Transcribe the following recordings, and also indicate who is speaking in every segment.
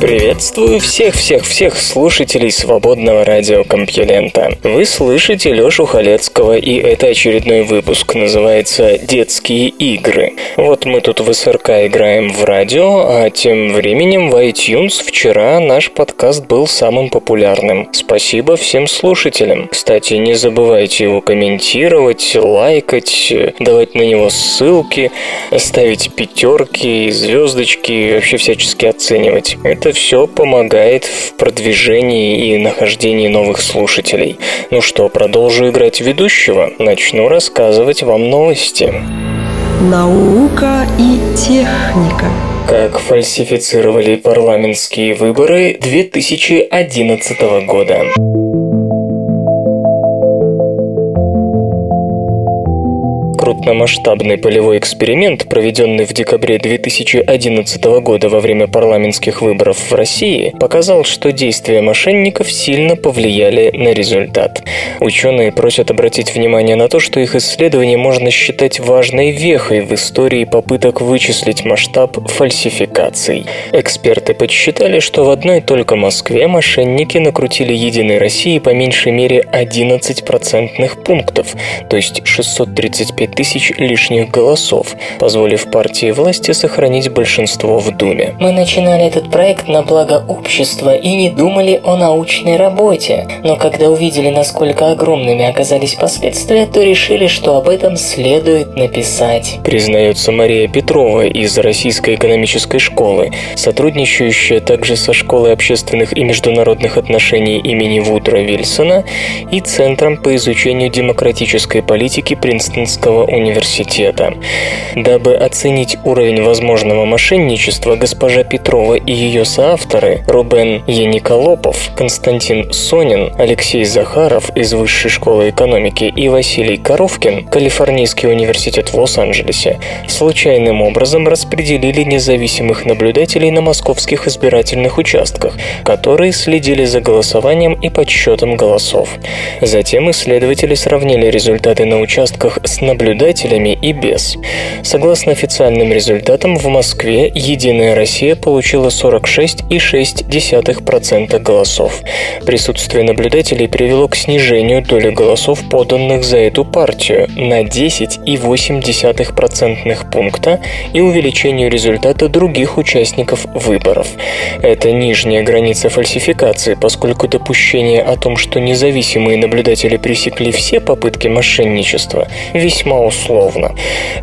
Speaker 1: Приветствую всех-всех-всех слушателей свободного радиокомпьюлента. Вы слышите Лёшу Халецкого, и это очередной выпуск, называется «Детские игры». Вот мы тут в СРК играем в радио, а тем временем в iTunes вчера наш подкаст был самым популярным. Спасибо всем слушателям. Кстати, не забывайте его комментировать, лайкать, давать на него ссылки, ставить пятерки, звездочки, вообще всячески оценивать. Это это все помогает в продвижении и нахождении новых слушателей. Ну что, продолжу играть ведущего, начну рассказывать вам новости.
Speaker 2: Наука и техника.
Speaker 1: Как фальсифицировали парламентские выборы 2011 года. Крупномасштабный полевой эксперимент, проведенный в декабре 2011 года во время парламентских выборов в России, показал, что действия мошенников сильно повлияли на результат. Ученые просят обратить внимание на то, что их исследование можно считать важной вехой в истории попыток вычислить масштаб фальсификаций. Эксперты подсчитали, что в одной только Москве мошенники накрутили Единой России по меньшей мере 11 процентных пунктов, то есть 635 тысяч лишних голосов, позволив партии власти сохранить большинство в Думе.
Speaker 3: Мы начинали этот проект на благо общества и не думали о научной работе, но когда увидели, насколько огромными оказались последствия, то решили, что об этом следует написать.
Speaker 1: Признается Мария Петрова из Российской экономической школы, сотрудничающая также со Школой общественных и международных отношений имени Вудра Вильсона и Центром по изучению демократической политики Принстонского университета. Дабы оценить уровень возможного мошенничества, госпожа Петрова и ее соавторы Рубен Яниколопов, Константин Сонин, Алексей Захаров из Высшей школы экономики и Василий Коровкин, Калифорнийский университет в Лос-Анджелесе, случайным образом распределили независимых наблюдателей на московских избирательных участках, которые следили за голосованием и подсчетом голосов. Затем исследователи сравнили результаты на участках с наблюдателями наблюдателями и без. Согласно официальным результатам, в Москве «Единая Россия» получила 46,6% голосов. Присутствие наблюдателей привело к снижению доли голосов, поданных за эту партию, на 10,8% пункта и увеличению результата других участников выборов. Это нижняя граница фальсификации, поскольку допущение о том, что независимые наблюдатели пресекли все попытки мошенничества, весьма условно.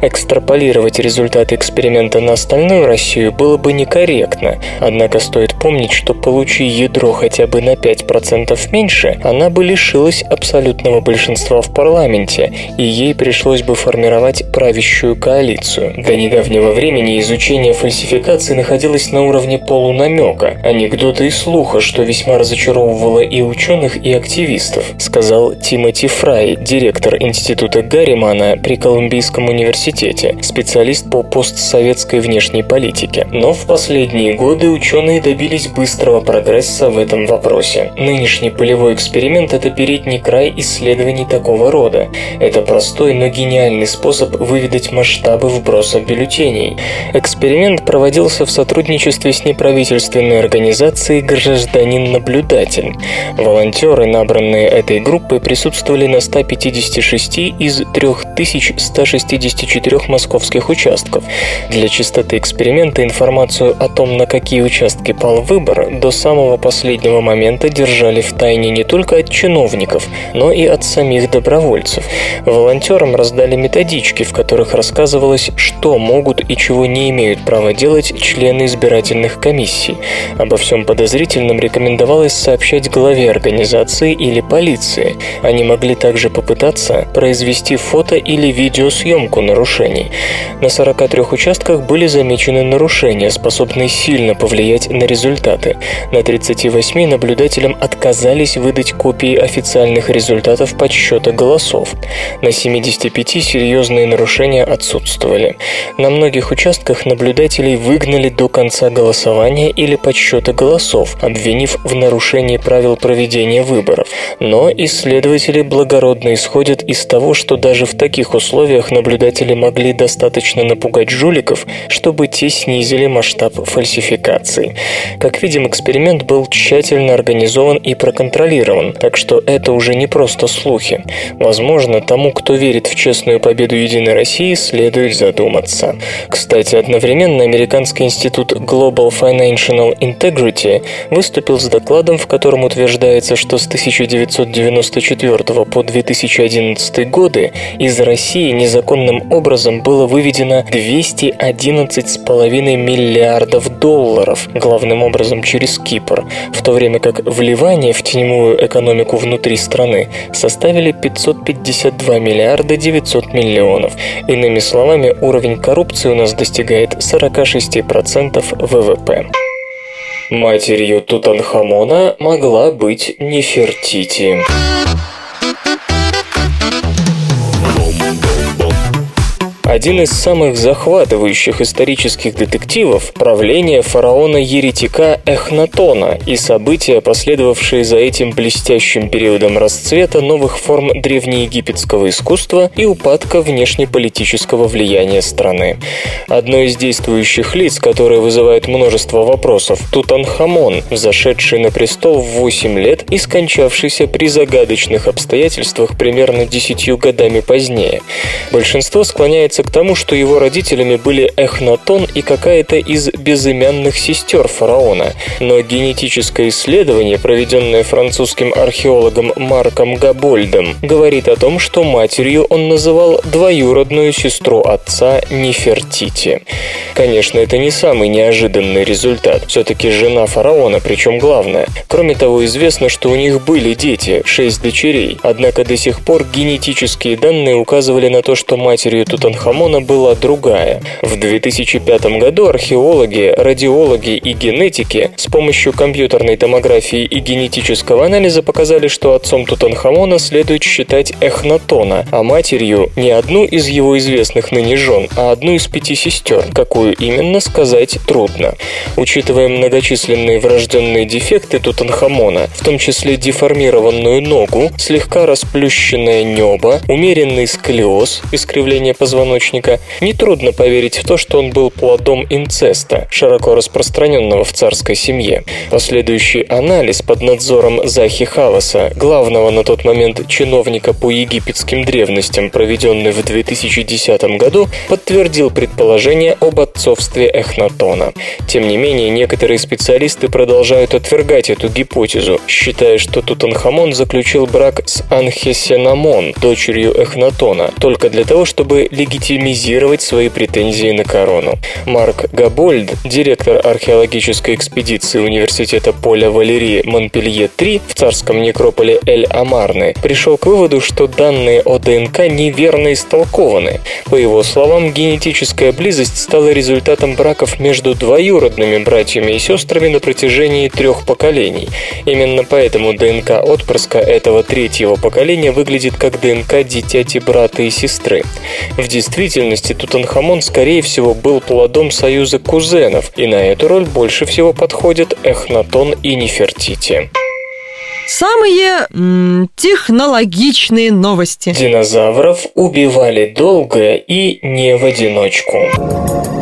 Speaker 1: Экстраполировать результаты эксперимента на остальную Россию было бы некорректно, однако стоит помнить, что получи ядро хотя бы на 5% меньше, она бы лишилась абсолютного большинства в парламенте, и ей пришлось бы формировать правящую коалицию. До недавнего времени изучение фальсификации находилось на уровне полунамека, анекдота и слуха, что весьма разочаровывало и ученых, и активистов, сказал Тимоти Фрай, директор Института Гарримана при Колумбийском университете, специалист по постсоветской внешней политике. Но в последние годы ученые добились быстрого прогресса в этом вопросе. Нынешний полевой эксперимент – это передний край исследований такого рода. Это простой, но гениальный способ выведать масштабы вброса бюллетеней. Эксперимент проводился в сотрудничестве с неправительственной организацией «Гражданин-наблюдатель». Волонтеры, набранные этой группой, присутствовали на 156 из 3000 1164 московских участков. Для чистоты эксперимента информацию о том, на какие участки пал выбор, до самого последнего момента держали в тайне не только от чиновников, но и от самих добровольцев. Волонтерам раздали методички, в которых рассказывалось, что могут и чего не имеют права делать члены избирательных комиссий. Обо всем подозрительном рекомендовалось сообщать главе организации или полиции. Они могли также попытаться произвести фото или проводили видеосъемку нарушений. На 43 участках были замечены нарушения, способные сильно повлиять на результаты. На 38 наблюдателям отказались выдать копии официальных результатов подсчета голосов. На 75 серьезные нарушения отсутствовали. На многих участках наблюдателей выгнали до конца голосования или подсчета голосов, обвинив в нарушении правил проведения выборов. Но исследователи благородно исходят из того, что даже в таких условиях наблюдатели могли достаточно напугать жуликов, чтобы те снизили масштаб фальсификаций. Как видим, эксперимент был тщательно организован и проконтролирован, так что это уже не просто слухи. Возможно, тому, кто верит в честную победу Единой России, следует задуматься. Кстати, одновременно Американский институт Global Financial Integrity выступил с докладом, в котором утверждается, что с 1994 по 2011 годы из России незаконным образом было выведено 211,5 миллиардов долларов, главным образом через Кипр, в то время как вливания в теневую экономику внутри страны составили 552 миллиарда 900 миллионов. Иными словами, уровень коррупции у нас достигает 46% ВВП. Матерью Тутанхамона могла быть Нефертити. Один из самых захватывающих исторических детективов – правление фараона-еретика Эхнатона и события, последовавшие за этим блестящим периодом расцвета новых форм древнеегипетского искусства и упадка внешнеполитического влияния страны. Одно из действующих лиц, которое вызывает множество вопросов – Тутанхамон, зашедший на престол в 8 лет и скончавшийся при загадочных обстоятельствах примерно 10 годами позднее. Большинство склоняется к тому, что его родителями были Эхнатон и какая-то из безымянных сестер фараона. Но генетическое исследование, проведенное французским археологом Марком Габольдом, говорит о том, что матерью он называл двоюродную сестру отца Нефертити. Конечно, это не самый неожиданный результат. Все-таки жена фараона, причем главная. Кроме того, известно, что у них были дети, шесть дочерей. Однако до сих пор генетические данные указывали на то, что матерью Тутанхамона была другая. В 2005 году археологи, радиологи и генетики с помощью компьютерной томографии и генетического анализа показали, что отцом Тутанхамона следует считать Эхнатона, а матерью не одну из его известных ныне жен, а одну из пяти сестер, какую именно сказать трудно. Учитывая многочисленные врожденные дефекты Тутанхамона, в том числе деформированную ногу, слегка расплющенное небо, умеренный сколиоз, искривление позвоночника, нетрудно поверить в то, что он был плодом инцеста, широко распространенного в царской семье. Последующий анализ под надзором Захи Халаса, главного на тот момент чиновника по египетским древностям, проведенный в 2010 году, подтвердил предположение об отцовстве Эхнатона. Тем не менее, некоторые специалисты продолжают отвергать эту гипотезу, считая, что Тутанхамон заключил брак с Анхесенамон, дочерью Эхнатона, только для того, чтобы легитимизировать свои претензии на корону. Марк Габольд, директор археологической экспедиции Университета Поля Валерии Монпелье-3 в царском некрополе Эль-Амарны, пришел к выводу, что данные о ДНК неверно истолкованы. По его словам, генетическая близость стала результатом браков между двоюродными братьями и сестрами на протяжении трех поколений. Именно поэтому ДНК отпрыска этого третьего поколения выглядит как ДНК дитяти брата и сестры. В действительности Тутанхамон, скорее всего, был плодом союза кузенов, и на эту роль больше всего подходят Эхнатон и Нефертити.
Speaker 2: Самые м, технологичные новости.
Speaker 1: Динозавров убивали долго и не в одиночку.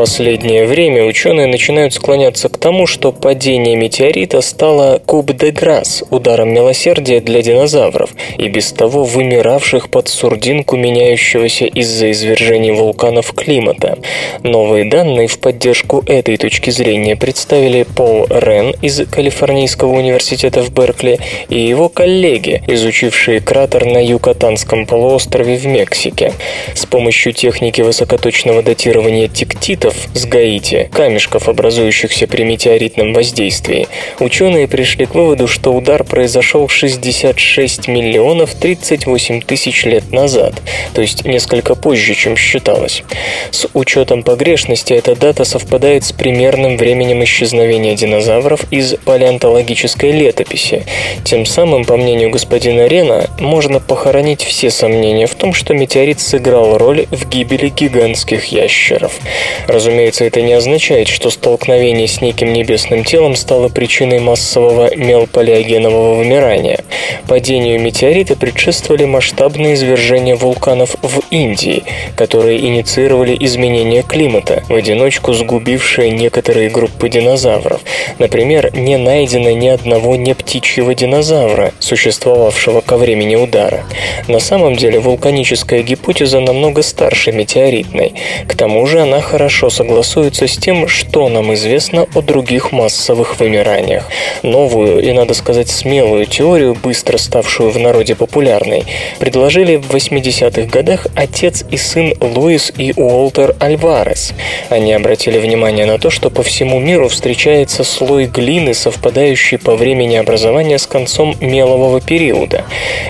Speaker 1: Последнее время ученые начинают склоняться к тому, что падение метеорита стало куб де грасс, ударом милосердия для динозавров, и без того вымиравших под сурдинку меняющегося из-за извержений вулканов климата. Новые данные в поддержку этой точки зрения представили Пол Рен из Калифорнийского университета в Беркли и его коллеги, изучившие кратер на Юкатанском полуострове в Мексике. С помощью техники высокоточного датирования тектитов метеоритов с Гаити, камешков, образующихся при метеоритном воздействии, ученые пришли к выводу, что удар произошел 66 миллионов 38 тысяч лет назад, то есть несколько позже, чем считалось. С учетом погрешности эта дата совпадает с примерным временем исчезновения динозавров из палеонтологической летописи. Тем самым, по мнению господина Рена, можно похоронить все сомнения в том, что метеорит сыграл роль в гибели гигантских ящеров. Разумеется, это не означает, что столкновение с неким небесным телом стало причиной массового мелполиогенового вымирания. Падению метеорита предшествовали масштабные извержения вулканов в Индии, которые инициировали изменение климата, в одиночку сгубившие некоторые группы динозавров. Например, не найдено ни одного не птичьего динозавра, существовавшего ко времени удара. На самом деле вулканическая гипотеза намного старше метеоритной. К тому же она хорошо согласуется с тем, что нам известно о других массовых вымираниях. Новую и, надо сказать, смелую теорию, быстро ставшую в народе популярной, предложили в 80-х годах отец и сын Луис и Уолтер Альварес. Они обратили внимание на то, что по всему миру встречается слой глины, совпадающий по времени образования с концом мелового периода.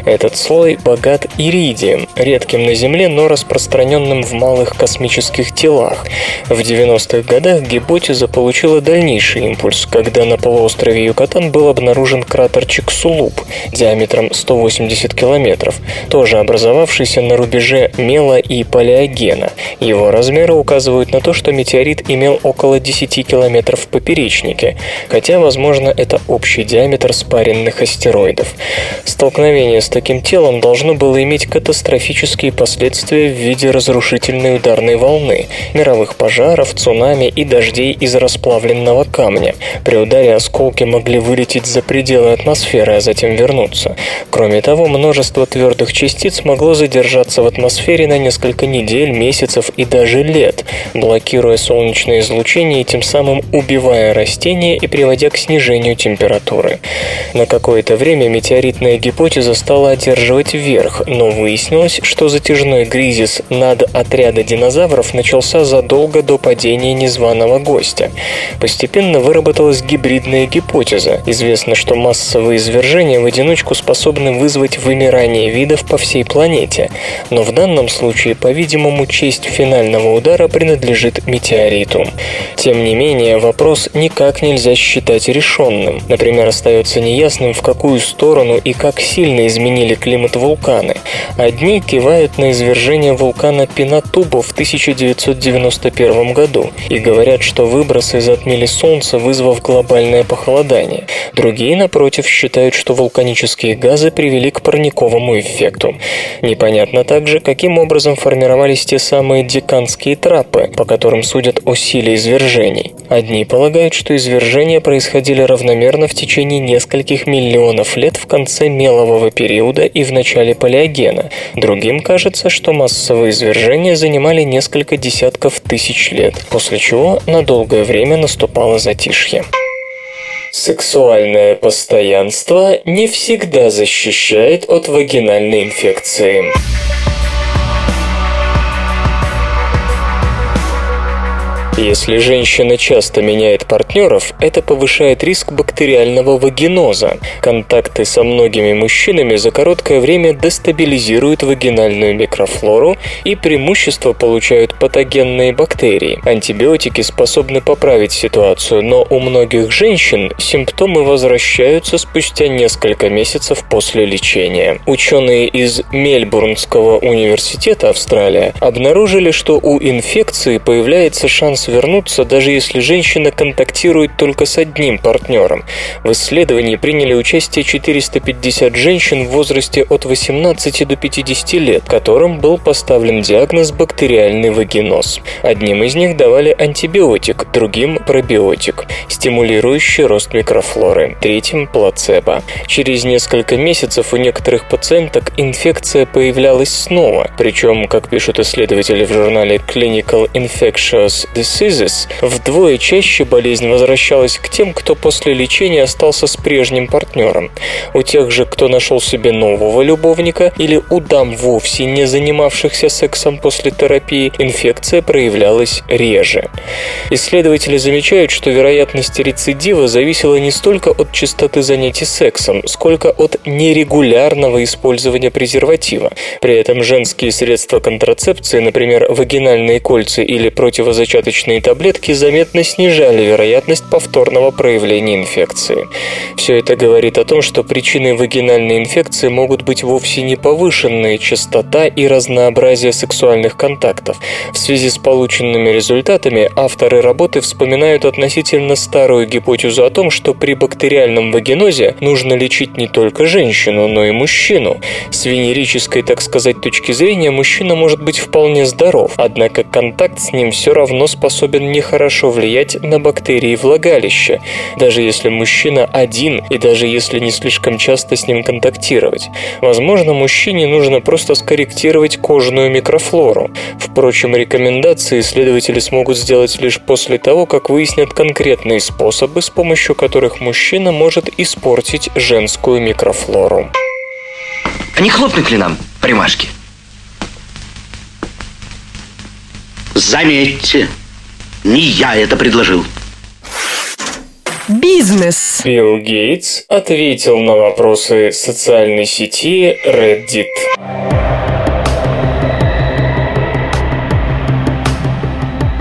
Speaker 1: Этот слой богат иридием, редким на Земле, но распространенным в малых космических телах. В 90-х годах гипотеза получила дальнейший импульс, когда на полуострове Юкатан был обнаружен кратер Чиксулуп диаметром 180 километров, тоже образовавшийся на рубеже мела и палеогена. Его размеры указывают на то, что метеорит имел около 10 километров в поперечнике, хотя, возможно, это общий диаметр спаренных астероидов. Столкновение с таким телом должно было иметь катастрофические последствия в виде разрушительной ударной волны, мировых пожаров, цунами и дождей из расплавленного камня. При ударе осколки могли вылететь за пределы атмосферы, а затем вернуться. Кроме того, множество твердых частиц могло задержаться в атмосфере на несколько недель, месяцев и даже лет, блокируя солнечное излучение и тем самым убивая растения и приводя к снижению температуры. На какое-то время метеоритная гипотеза стала одерживать верх, но выяснилось, что затяжной кризис над отряда динозавров начался задолго до падения незваного гостя. Постепенно выработалась гибридная гипотеза. Известно, что массовые извержения в одиночку способны вызвать вымирание видов по всей планете, но в данном случае, по-видимому, честь финального удара принадлежит метеориту. Тем не менее, вопрос никак нельзя считать решенным. Например, остается неясным, в какую сторону и как сильно изменили климат вулканы. Одни кивают на извержение вулкана Пинатубо в 1991 году и говорят, что выбросы затмили Солнце, вызвав глобальное похолодание. Другие, напротив, считают, что вулканические газы привели к парниковому эффекту. Непонятно также, каким образом формировались те самые деканские трапы, по которым судят о силе извержений. Одни полагают, что извержения происходили равномерно в течение нескольких миллионов лет в конце мелового периода и в начале палеогена. Другим кажется, что массовые извержения занимали несколько десятков тысяч лет, после чего на долгое время наступало затишье. Сексуальное постоянство не всегда защищает от вагинальной инфекции. Если женщина часто меняет партнеров, это повышает риск бактериального вагиноза. Контакты со многими мужчинами за короткое время дестабилизируют вагинальную микрофлору и преимущество получают патогенные бактерии. Антибиотики способны поправить ситуацию, но у многих женщин симптомы возвращаются спустя несколько месяцев после лечения. Ученые из Мельбурнского университета Австралия обнаружили, что у инфекции появляется шанс вернуться, даже если женщина контактирует только с одним партнером. В исследовании приняли участие 450 женщин в возрасте от 18 до 50 лет, которым был поставлен диагноз бактериальный вагиноз. Одним из них давали антибиотик, другим – пробиотик, стимулирующий рост микрофлоры, третьим – плацебо. Через несколько месяцев у некоторых пациенток инфекция появлялась снова, причем, как пишут исследователи в журнале Clinical Infectious Disease, Narcissus, вдвое чаще болезнь возвращалась к тем, кто после лечения остался с прежним партнером. У тех же, кто нашел себе нового любовника, или у дам вовсе не занимавшихся сексом после терапии, инфекция проявлялась реже. Исследователи замечают, что вероятность рецидива зависела не столько от частоты занятий сексом, сколько от нерегулярного использования презерватива. При этом женские средства контрацепции, например, вагинальные кольца или противозачаточные таблетки, заметно снижали вероятность повторного проявления инфекции. Все это говорит о том, что причиной вагинальной инфекции могут быть вовсе не повышенная частота и разнообразие сексуальных контактов. В связи с полученными результатами авторы работы вспоминают относительно старую гипотезу о том, что при бактериальном вагинозе нужно лечить не только женщину, но и мужчину. С венерической, так сказать, точки зрения мужчина может быть вполне здоров, однако контакт с ним все равно способен нехорошо влиять на бактерии влагалища, даже если мужчина один и даже если не слишком часто с ним контактировать. Возможно, мужчине нужно просто скорректировать кожную микрофлору. Впрочем, рекомендации исследователи смогут сделать лишь после того, как выяснят конкретные способы, с помощью которых мужчина может испортить женскую микрофлору.
Speaker 4: А не хлопнуть ли нам примашки? Заметьте, не я это предложил.
Speaker 2: Бизнес.
Speaker 1: Билл Гейтс ответил на вопросы социальной сети Reddit.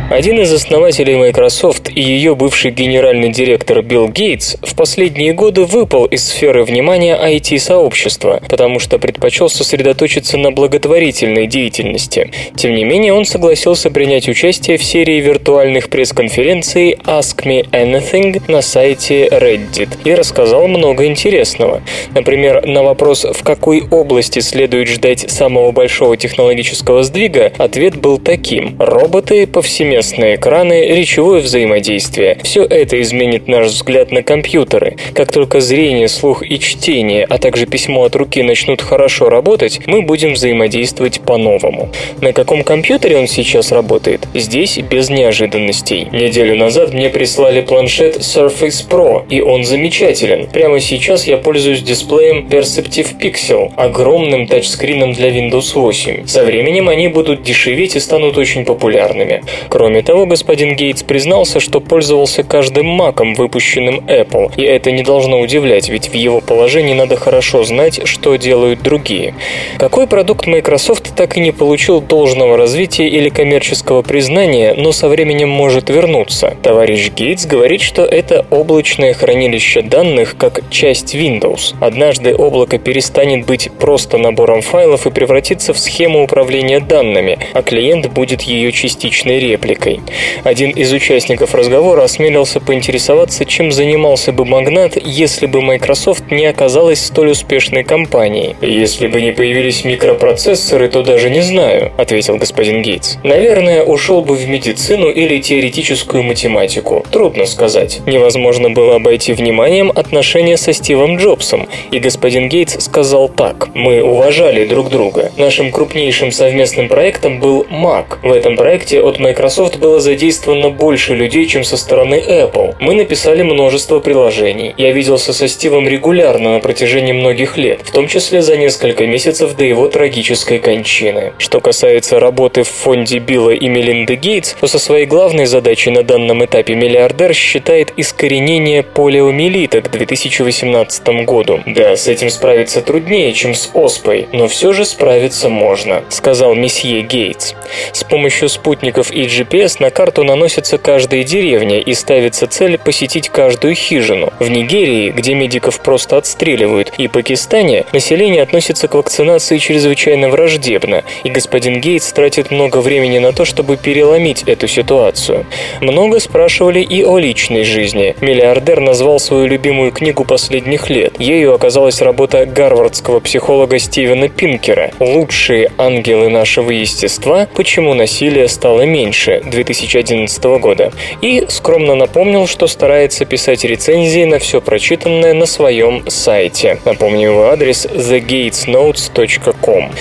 Speaker 1: Один из основателей Microsoft и ее бывший генеральный директор Билл Гейтс в последние годы выпал из сферы внимания IT-сообщества, потому что предпочел сосредоточиться на благотворительной деятельности. Тем не менее, он согласился принять участие в серии виртуальных пресс-конференций Ask Me Anything на сайте Reddit и рассказал много интересного. Например, на вопрос, в какой области следует ждать самого большого технологического сдвига, ответ был таким – роботы повсеместно совместные экраны, речевое взаимодействие. Все это изменит наш взгляд на компьютеры. Как только зрение, слух и чтение, а также письмо от руки начнут хорошо работать, мы будем взаимодействовать по-новому. На каком компьютере он сейчас работает? Здесь без неожиданностей. Неделю назад мне прислали планшет Surface Pro, и он замечателен. Прямо сейчас я пользуюсь дисплеем Perceptive Pixel, огромным тачскрином для Windows 8. Со временем они будут дешеветь и станут очень популярными. Кроме Кроме того, господин Гейтс признался, что пользовался каждым маком, выпущенным Apple, и это не должно удивлять, ведь в его положении надо хорошо знать, что делают другие. Какой продукт Microsoft так и не получил должного развития или коммерческого признания, но со временем может вернуться? Товарищ Гейтс говорит, что это облачное хранилище данных как часть Windows. Однажды облако перестанет быть просто набором файлов и превратится в схему управления данными, а клиент будет ее частичной репликой Америкой. Один из участников разговора осмелился поинтересоваться, чем занимался бы магнат, если бы Microsoft не оказалась столь успешной компанией. «Если бы не появились микропроцессоры, то даже не знаю», — ответил господин Гейтс. «Наверное, ушел бы в медицину или теоретическую математику. Трудно сказать. Невозможно было обойти вниманием отношения со Стивом Джобсом, и господин Гейтс сказал так. «Мы уважали друг друга. Нашим крупнейшим совместным проектом был Mac. В этом проекте от Microsoft Microsoft было задействовано больше людей, чем со стороны Apple. Мы написали множество приложений. Я виделся со Стивом регулярно на протяжении многих лет, в том числе за несколько месяцев до его трагической кончины. Что касается работы в фонде Билла и Мелинды Гейтс, то со своей главной задачей на данном этапе миллиардер считает искоренение полиомиелита к 2018 году. Да, с этим справиться труднее, чем с оспой, но все же справиться можно, сказал месье Гейтс. С помощью спутников и GPS GPS на карту наносится каждая деревня и ставится цель посетить каждую хижину. В Нигерии, где медиков просто отстреливают, и Пакистане население относится к вакцинации чрезвычайно враждебно, и господин Гейтс тратит много времени на то, чтобы переломить эту ситуацию. Много спрашивали и о личной жизни. Миллиардер назвал свою любимую книгу последних лет. Ею оказалась работа гарвардского психолога Стивена Пинкера «Лучшие ангелы нашего естества. Почему насилие стало меньше», 2011 года и скромно напомнил, что старается писать рецензии на все прочитанное на своем сайте. Напомню его адрес thegatesnotes.com.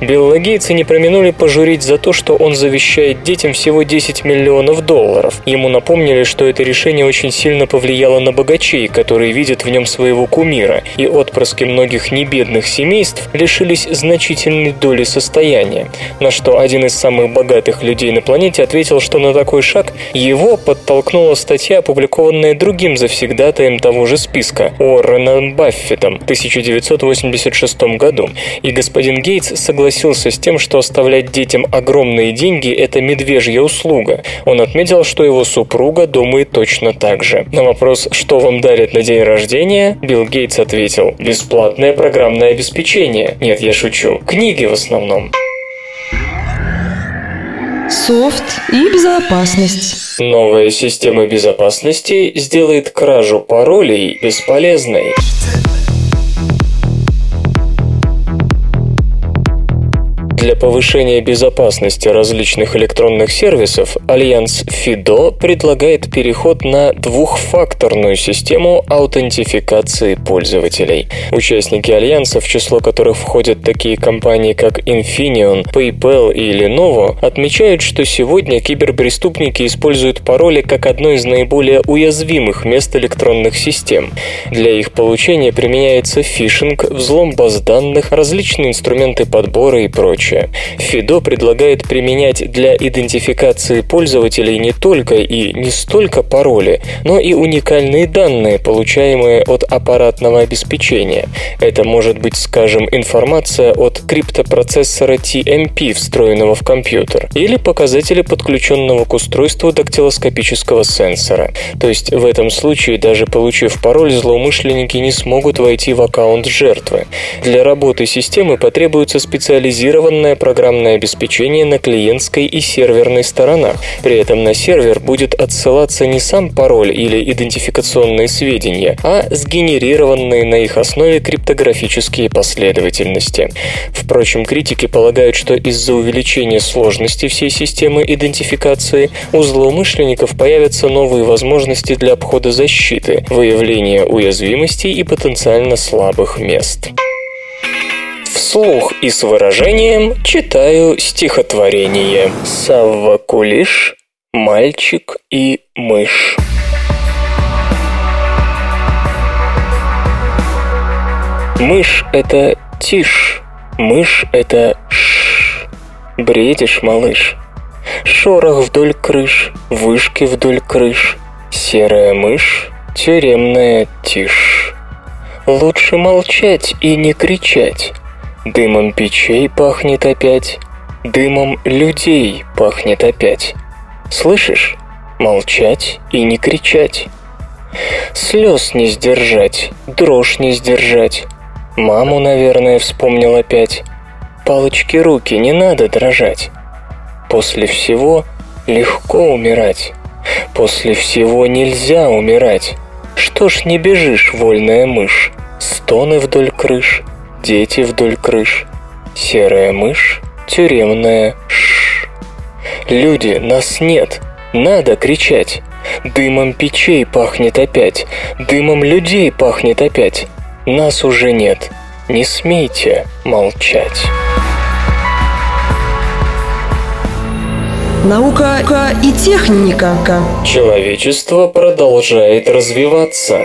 Speaker 1: Билла Гейтса не проминули пожурить за то, что он завещает детям всего 10 миллионов долларов. Ему напомнили, что это решение очень сильно повлияло на богачей, которые видят в нем своего кумира, и отпрыски многих небедных семейств лишились значительной доли состояния. На что один из самых богатых людей на планете ответил, что на такой шаг его подтолкнула статья, опубликованная другим завсегдатаем того же списка, Уорреном Баффетом, в 1986 году. И господин Гейтс согласился с тем, что оставлять детям огромные деньги – это медвежья услуга. Он отметил, что его супруга думает точно так же. На вопрос, что вам дарят на день рождения, Билл Гейтс ответил – бесплатное программное обеспечение. Нет, я шучу. Книги в основном.
Speaker 2: Софт и безопасность.
Speaker 1: Новая система безопасности сделает кражу паролей бесполезной. Для повышения безопасности различных электронных сервисов Альянс FIDO предлагает переход на двухфакторную систему аутентификации пользователей. Участники Альянса, в число которых входят такие компании, как Infineon, PayPal и Lenovo, отмечают, что сегодня киберпреступники используют пароли как одно из наиболее уязвимых мест электронных систем. Для их получения применяется фишинг, взлом баз данных, различные инструменты подбора и прочее прочее. Фидо предлагает применять для идентификации пользователей не только и не столько пароли, но и уникальные данные, получаемые от аппаратного обеспечения. Это может быть, скажем, информация от криптопроцессора TMP, встроенного в компьютер, или показатели подключенного к устройству дактилоскопического сенсора. То есть в этом случае, даже получив пароль, злоумышленники не смогут войти в аккаунт жертвы. Для работы системы потребуется специализированная интегрированное программное обеспечение на клиентской и серверной сторонах. При этом на сервер будет отсылаться не сам пароль или идентификационные сведения, а сгенерированные на их основе криптографические последовательности. Впрочем, критики полагают, что из-за увеличения сложности всей системы идентификации у злоумышленников появятся новые возможности для обхода защиты, выявления уязвимостей и потенциально слабых мест. Вслух и с выражением читаю стихотворение. Савва Кулиш, мальчик и мышь. Мышь — это тишь, мышь — это ш. Бредишь, малыш. Шорох вдоль крыш, вышки вдоль крыш. Серая мышь, тюремная тишь. Лучше молчать и не кричать, Дымом печей пахнет опять, дымом людей пахнет опять. Слышишь? Молчать и не кричать. Слез не сдержать, дрожь не сдержать. Маму, наверное, вспомнил опять. Палочки руки, не надо дрожать. После всего легко умирать. После всего нельзя умирать. Что ж не бежишь, вольная мышь? Стоны вдоль крыш — дети вдоль крыш, серая мышь, тюремная ш. Люди, нас нет, надо кричать. Дымом печей пахнет опять, дымом людей пахнет опять. Нас уже нет, не смейте молчать.
Speaker 2: Наука и техника.
Speaker 1: Человечество продолжает развиваться.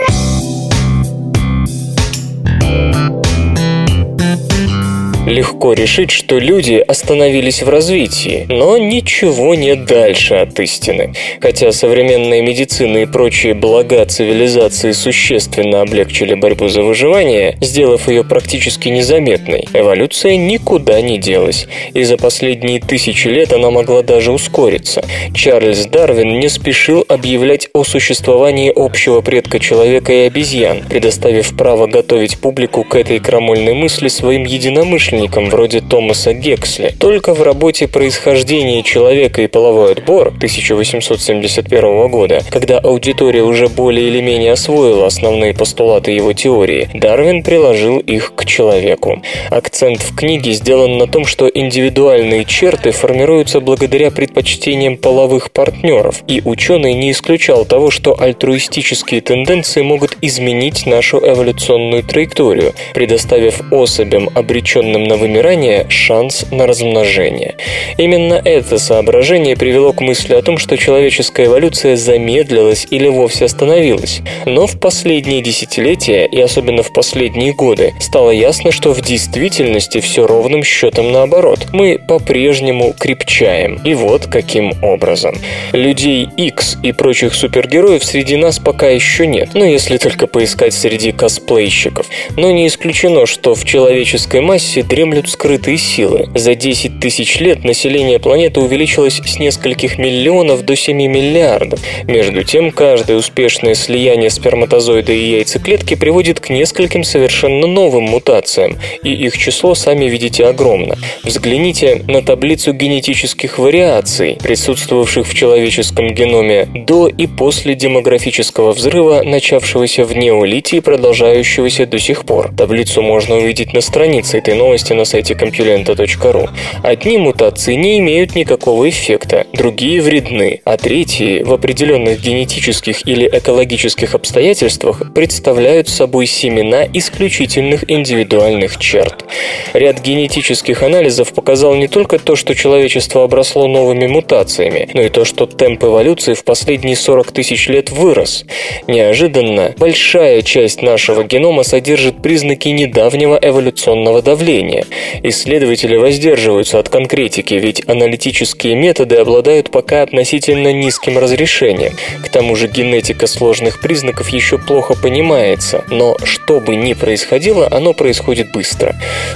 Speaker 1: Легко решить, что люди остановились в развитии, но ничего нет дальше от истины. Хотя современная медицина и прочие блага цивилизации существенно облегчили борьбу за выживание, сделав ее практически незаметной, эволюция никуда не делась, и за последние тысячи лет она могла даже ускориться. Чарльз Дарвин не спешил объявлять о существовании общего предка человека и обезьян, предоставив право готовить публику к этой крамольной мысли своим единомышленникам, ботаником вроде Томаса Гексли. Только в работе «Происхождение человека и половой отбор» 1871 года, когда аудитория уже более или менее освоила основные постулаты его теории, Дарвин приложил их к человеку. Акцент в книге сделан на том, что индивидуальные черты формируются благодаря предпочтениям половых партнеров, и ученый не исключал того, что альтруистические тенденции могут изменить нашу эволюционную траекторию, предоставив особям, обреченным на вымирание, шанс на размножение. Именно это соображение привело к мысли о том, что человеческая эволюция замедлилась или вовсе остановилась. Но в последние десятилетия, и особенно в последние годы, стало ясно, что в действительности все ровным счетом наоборот. Мы по-прежнему крепчаем. И вот каким образом. Людей X и прочих супергероев среди нас пока еще нет, ну если только поискать среди косплейщиков. Но не исключено, что в человеческой массе дремлют скрытые силы. За 10 тысяч лет население планеты увеличилось с нескольких миллионов до 7 миллиардов. Между тем, каждое успешное слияние сперматозоида и яйцеклетки приводит к нескольким совершенно новым мутациям, и их число, сами видите, огромно. Взгляните на таблицу генетических вариаций, присутствовавших в человеческом геноме до и после демографического взрыва, начавшегося в неолите и продолжающегося до сих пор. Таблицу можно увидеть на странице этой новости на сайте compulenta.ru. Одни мутации не имеют никакого эффекта, другие вредны, а третьи в определенных генетических или экологических обстоятельствах представляют собой семена исключительных индивидуальных черт. Ряд генетических анализов показал не только то, что человечество обросло новыми мутациями, но и то, что темп эволюции в последние 40 тысяч лет вырос. Неожиданно большая часть нашего генома содержит признаки недавнего эволюционного давления. Исследователи воздерживаются от конкретики, ведь аналитические методы обладают пока относительно низким разрешением. К тому же генетика сложных признаков еще плохо понимается, но что бы ни происходило, оно происходит быстро.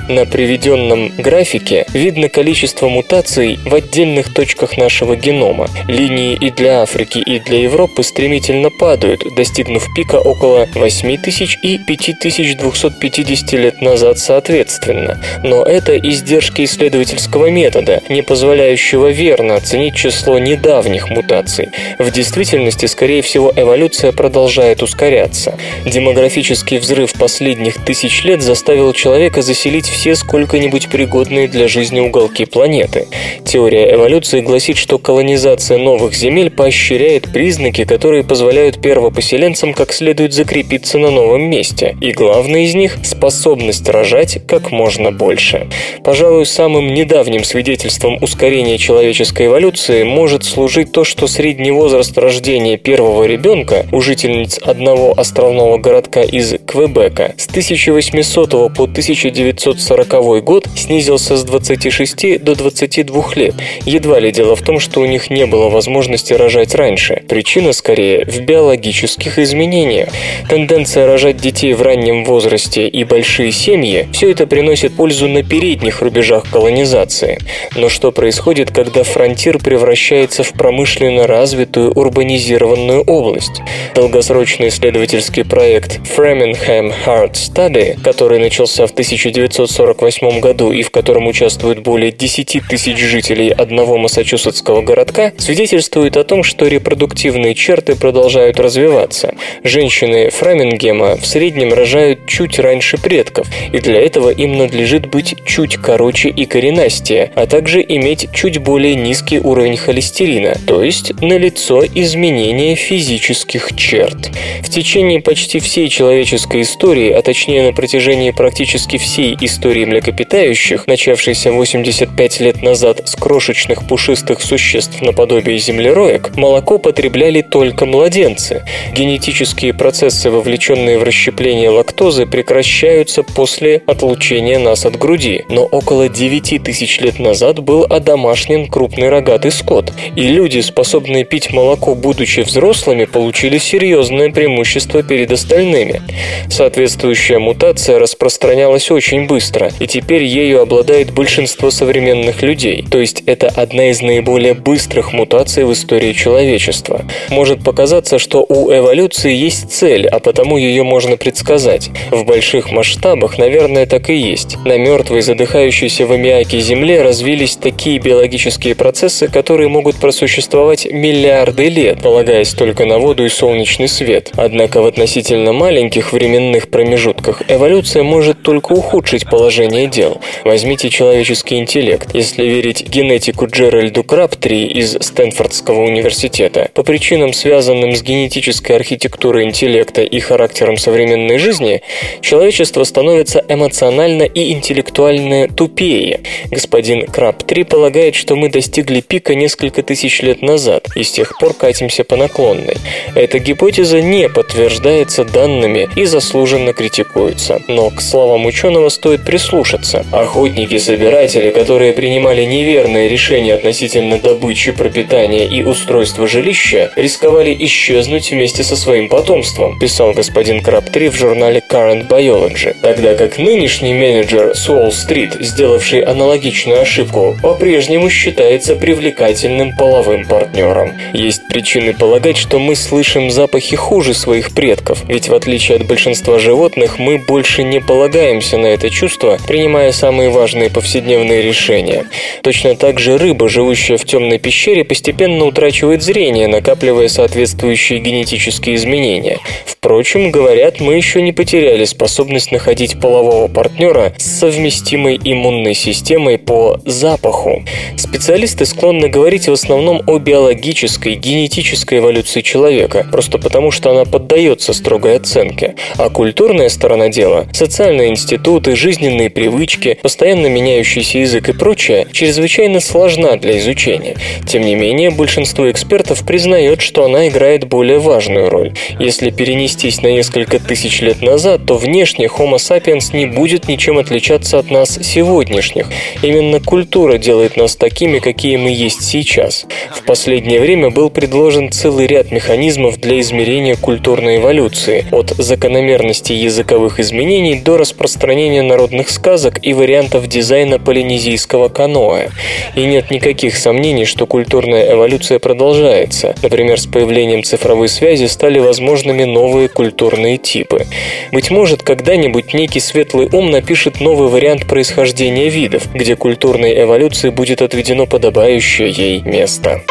Speaker 1: На приведенном графике видно количество мутаций в отдельных точках нашего генома. Линии и для Африки, и для Европы стремительно падают, достигнув пика около 8000 и 5250 лет назад соответственно. Но это издержки исследовательского метода, не позволяющего верно оценить число недавних мутаций. В действительности, скорее всего, эволюция продолжает ускоряться. Демографический взрыв последних тысяч лет заставил человека заселить все сколько-нибудь пригодные для жизни уголки планеты. Теория эволюции гласит, что колонизация новых земель поощряет признаки, которые позволяют первопоселенцам как следует закрепиться на новом месте. И главное из них – способность рожать как можно больше. Пожалуй, самым недавним свидетельством ускорения человеческой эволюции может служить то, что средний возраст рождения первого ребенка у жительниц одного островного городка из Квебека с 1800 по 1940 год снизился с 26 до 22 лет. Едва ли дело в том, что у них не было возможности рожать раньше. Причина, скорее, в биологических изменениях. Тенденция рожать детей в раннем возрасте и большие семьи – все это приносит пользу на передних рубежах колонизации. Но что происходит, когда фронтир превращается в промышленно развитую урбанизированную область? Долгосрочный исследовательский проект Framingham Heart Study, который начался в 1948 году и в котором участвуют более 10 тысяч жителей одного массачусетского городка, свидетельствует о том, что репродуктивные черты продолжают развиваться. Женщины Фрамингема в среднем рожают чуть раньше предков, и для этого им надлежит быть чуть короче и коренастее, а также иметь чуть более низкий уровень холестерина, то есть налицо изменение физических черт. В течение почти всей человеческой истории, а точнее на протяжении практически всей истории млекопитающих, начавшейся 85 лет назад с крошечных пушистых существ наподобие землероек, молоко потребляли только младенцы. Генетические процессы, вовлеченные в расщепление лактозы, прекращаются после отлучения нас от груди, но около 9 тысяч лет назад был одомашнен крупный рогатый скот, и люди, способные пить молоко, будучи взрослыми, получили серьезное преимущество перед остальными. Соответствующая мутация распространялась очень быстро, и теперь ею обладает большинство современных людей, то есть это одна из наиболее быстрых мутаций в истории человечества. Может показаться, что у эволюции есть цель, а потому ее можно предсказать. В больших масштабах, наверное, так и есть. На мертвой, задыхающейся в аммиаке Земле развились такие биологические процессы, которые могут просуществовать миллиарды лет, полагаясь только на воду и солнечный свет. Однако в относительно маленьких временных промежутках эволюция может только ухудшить положение дел. Возьмите человеческий интеллект. Если верить генетику Джеральду Краптри из Стэнфордского университета, по причинам, связанным с генетической архитектурой интеллекта и характером современной жизни, человечество становится эмоционально и интеллектуально тупее. Господин Краптри полагает, что мы достигли пика несколько тысяч лет назад и с тех пор катимся по наклонной. Эта гипотеза не подтверждается данными и заслуженно критикуется. Но к словам ученого стоит прислушаться. Охотники-собиратели, которые принимали неверные решения относительно добычи, пропитания и устройства жилища, рисковали исчезнуть вместе со своим потомством, писал господин Краптри в журнале Current Biology. Тогда как нынешний менеджер с Уолл-стрит, сделавший аналогичную ошибку, по-прежнему считается привлекательным половым партнером. Есть причины полагать, что мы слышим запахи хуже своих предков, ведь в отличие от большинства животных мы больше не полагаемся на это чувство, принимая самые важные повседневные решения. Точно так же рыба, живущая в темной пещере, постепенно утрачивает зрение, накапливая соответствующие генетические изменения. Впрочем, говорят, мы еще не потеряли способность находить полового партнера с совместимой иммунной системой по запаху. Специалисты склонны говорить в основном о биологической, генетической эволюции человека, просто потому что она поддается строгой оценке. А культурная сторона дела, социальные институты, жизненные привычки, постоянно меняющийся язык и прочее, чрезвычайно сложна для изучения. Тем не менее, большинство экспертов признает, что она играет более важную роль. Если перенестись на несколько тысяч лет назад, то внешне Homo sapiens не будет ничем отличаться от нас сегодняшних. Именно культура делает нас такими, какие мы есть сейчас. В последнее время был предложен целый ряд механизмов для измерения культурной эволюции, от закономерности языковых изменений до распространения народных сказок и вариантов дизайна полинезийского каноэ. И нет никаких сомнений, что культурная эволюция продолжается. Например, с появлением цифровой связи стали возможными новые культурные типы. Быть может, когда-нибудь некий светлый ум напишет новый вариант происхождения видов, где культурной эволюции будет отведено подобающее ей место.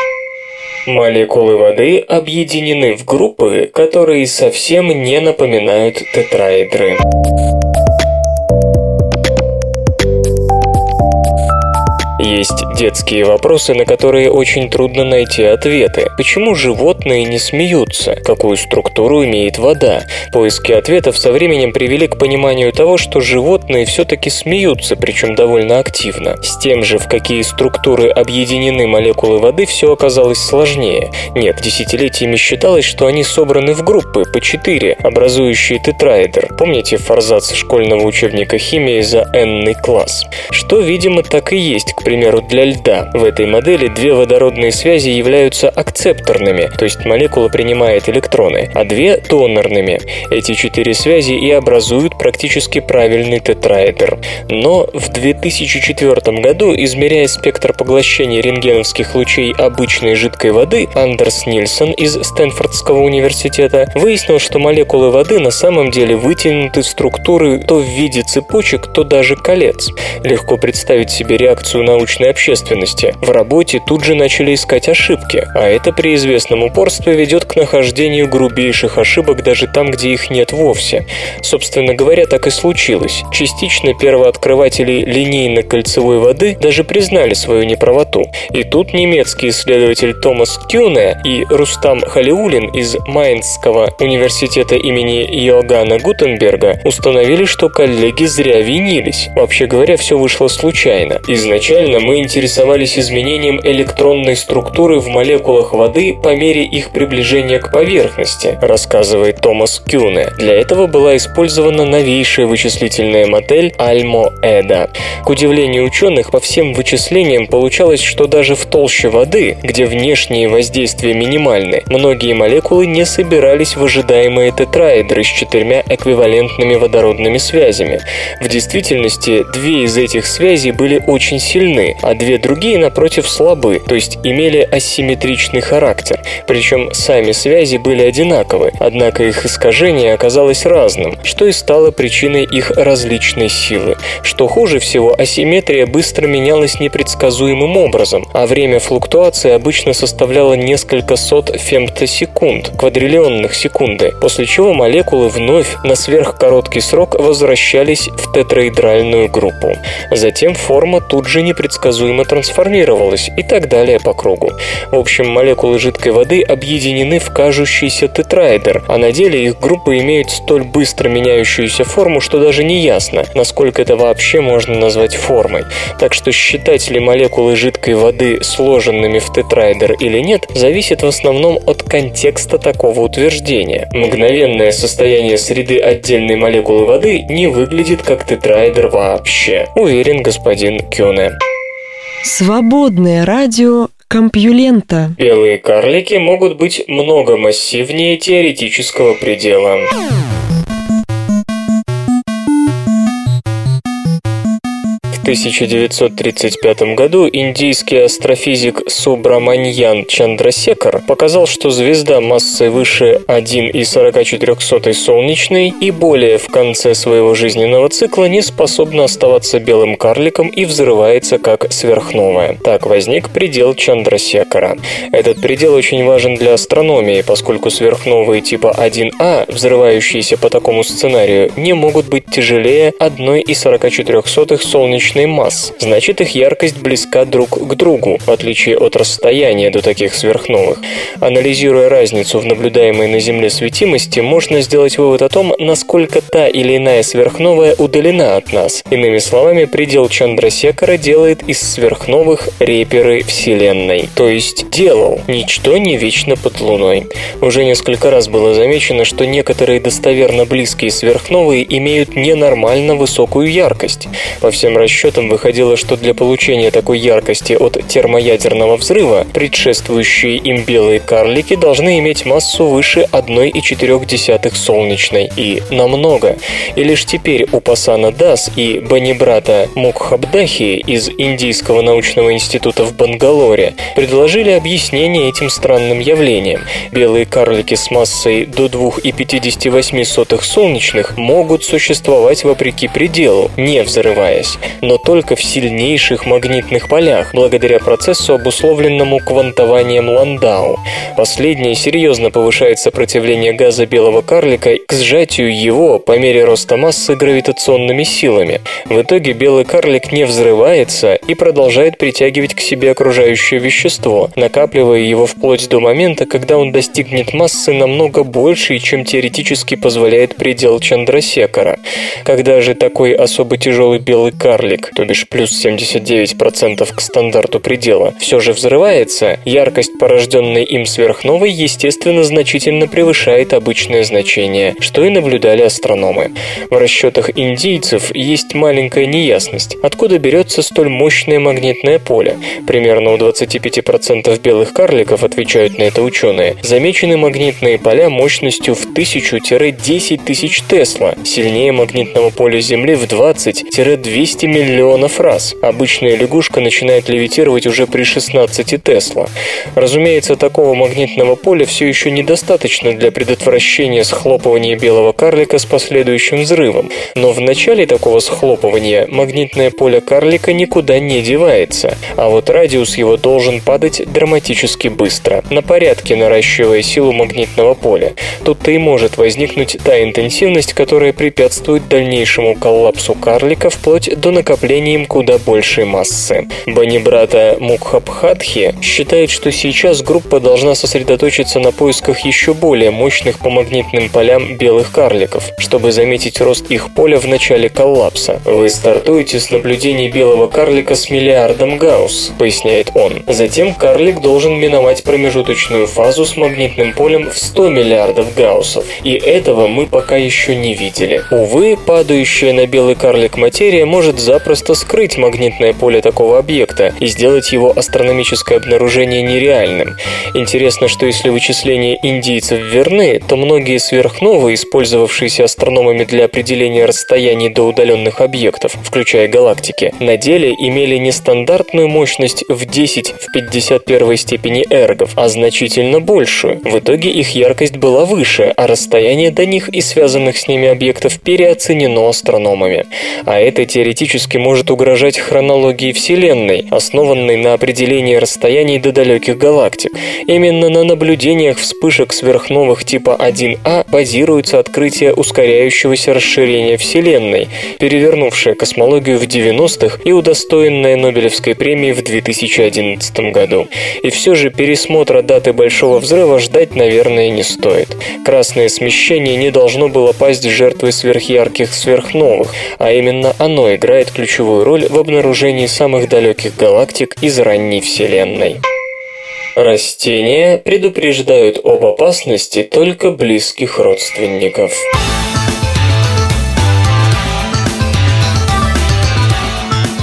Speaker 1: Молекулы воды объединены в группы, которые совсем не напоминают тетраэдры. Есть детские вопросы, на которые очень трудно найти ответы. Почему животные не смеются? Какую структуру имеет вода? Поиски ответов со временем привели к пониманию того, что животные все-таки смеются, причем довольно активно. С тем же, в какие структуры объединены молекулы воды, все оказалось сложнее. Нет, десятилетиями считалось, что они собраны в группы по четыре, образующие тетраэдр. Помните форзац школьного учебника химии за n класс? Что, видимо, так и есть, к примеру, примеру, для льда. В этой модели две водородные связи являются акцепторными, то есть молекула принимает электроны, а две – донорными. Эти четыре связи и образуют практически правильный тетраэдр. Но в 2004 году, измеряя спектр поглощения рентгеновских лучей обычной жидкой воды, Андерс Нильсон из Стэнфордского университета выяснил, что молекулы воды на самом деле вытянуты структуры то в виде цепочек, то даже колец. Легко представить себе реакцию на научной общественности. В работе тут же начали искать ошибки, а это при известном упорстве ведет к нахождению грубейших ошибок даже там, где их нет вовсе. Собственно говоря, так и случилось. Частично первооткрыватели линейно-кольцевой воды даже признали свою неправоту. И тут немецкий исследователь Томас Кюне и Рустам Халиулин из Майнского университета имени Йоганна Гутенберга установили, что коллеги зря винились. Вообще говоря, все вышло случайно. Изначально Изначально мы интересовались изменением электронной структуры в молекулах воды по мере их приближения к поверхности, рассказывает Томас Кюне. Для этого была использована новейшая вычислительная модель Альмо-Эда. К удивлению ученых, по всем вычислениям получалось, что даже в толще воды, где внешние воздействия минимальны, многие молекулы не собирались в ожидаемые тетраэдры с четырьмя эквивалентными водородными связями. В действительности, две из этих связей были очень сильны, сильны, а две другие, напротив, слабы, то есть имели асимметричный характер. Причем сами связи были одинаковы, однако их искажение оказалось разным, что и стало причиной их различной силы. Что хуже всего, асимметрия быстро менялась непредсказуемым образом, а время флуктуации обычно составляло несколько сот фемтосекунд, квадриллионных секунды, после чего молекулы вновь на сверхкороткий срок возвращались в тетраэдральную группу. Затем форма тут же непредсказуемо трансформировалась и так далее по кругу. В общем, молекулы жидкой воды объединены в кажущийся тетраэдр, а на деле их группы имеют столь быстро меняющуюся форму, что даже не ясно, насколько это вообще можно назвать формой. Так что считать ли молекулы жидкой воды сложенными в тетраэдр или нет, зависит в основном от контекста такого утверждения. Мгновенное состояние среды отдельной молекулы воды не выглядит как тетраэдр вообще, уверен господин Кюне.
Speaker 2: Свободное радио Компьюлента.
Speaker 1: Белые карлики могут быть много массивнее теоретического предела. 1935 году индийский астрофизик Субраманьян Чандрасекар показал, что звезда массой выше 1,44 солнечной и более в конце своего жизненного цикла не способна оставаться белым карликом и взрывается как сверхновая. Так возник предел Чандрасекара. Этот предел очень важен для астрономии, поскольку сверхновые типа 1А, взрывающиеся по такому сценарию, не могут быть тяжелее 1,44 солнечной солнечной масс, значит их яркость близка друг к другу, в отличие от расстояния до таких сверхновых. Анализируя разницу в наблюдаемой на Земле светимости, можно сделать вывод о том, насколько та или иная сверхновая удалена от нас. Иными словами, предел Чандрасекара делает из сверхновых реперы Вселенной. То есть делал. Ничто не вечно под Луной. Уже несколько раз было замечено, что некоторые достоверно близкие сверхновые имеют ненормально высокую яркость. По всем расчетам, расчетам выходило, что для получения такой яркости от термоядерного взрыва предшествующие им белые карлики должны иметь массу выше 1,4 солнечной и намного. И лишь теперь у Пасана Дас и Банибрата Мукхабдахи из Индийского научного института в Бангалоре предложили объяснение этим странным явлениям. Белые карлики с массой до 2,58 солнечных могут существовать вопреки пределу, не взрываясь. Но только в сильнейших магнитных полях, благодаря процессу, обусловленному квантованием Ландау. Последнее серьезно повышает сопротивление газа белого карлика к сжатию его по мере роста массы гравитационными силами. В итоге белый карлик не взрывается и продолжает притягивать к себе окружающее вещество, накапливая его вплоть до момента, когда он достигнет массы намного большей, чем теоретически позволяет предел Чандрасекара. Когда же такой особо тяжелый белый карлик то бишь плюс 79% к стандарту предела, все же взрывается, яркость, порожденной им сверхновой, естественно, значительно превышает обычное значение, что и наблюдали астрономы. В расчетах индийцев есть маленькая неясность, откуда берется столь мощное магнитное поле. Примерно у 25% белых карликов, отвечают на это ученые, замечены магнитные поля мощностью в 1000-10 тысяч Тесла, сильнее магнитного поля Земли в 20-200 миллионов миллионов раз. Обычная лягушка начинает левитировать уже при 16 Тесла. Разумеется, такого магнитного поля все еще недостаточно для предотвращения схлопывания белого карлика с последующим взрывом. Но в начале такого схлопывания магнитное поле карлика никуда не девается, а вот радиус его должен падать драматически быстро, на порядке наращивая силу магнитного поля. Тут-то и может возникнуть та интенсивность, которая препятствует дальнейшему коллапсу карлика вплоть до накопления накоплением куда большей массы. Банибрата Мукхабхатхи считает, что сейчас группа должна сосредоточиться на поисках еще более мощных по магнитным полям белых карликов, чтобы заметить рост их поля в начале коллапса. Вы стартуете с наблюдений белого карлика с миллиардом гаусс, поясняет он. Затем карлик должен миновать промежуточную фазу с магнитным полем в 100 миллиардов гауссов. И этого мы пока еще не видели. Увы, падающая на белый карлик материя может запросто просто скрыть магнитное поле такого объекта и сделать его астрономическое обнаружение нереальным. Интересно, что если вычисления индийцев верны, то многие сверхновые, использовавшиеся астрономами для определения расстояний до удаленных объектов, включая галактики, на деле имели не стандартную мощность в 10 в 51 степени эргов, а значительно большую. В итоге их яркость была выше, а расстояние до них и связанных с ними объектов переоценено астрономами. А это теоретически может угрожать хронологии Вселенной, основанной на определении расстояний до далеких галактик. Именно на наблюдениях вспышек сверхновых типа 1А базируется открытие ускоряющегося расширения Вселенной, перевернувшее космологию в 90-х и удостоенное Нобелевской премии в 2011 году. И все же пересмотра даты Большого Взрыва ждать, наверное, не стоит. Красное смещение не должно было пасть жертвой сверхярких сверхновых, а именно оно играет ключевую роль в обнаружении самых далеких галактик из ранней Вселенной. Растения предупреждают об опасности только близких родственников.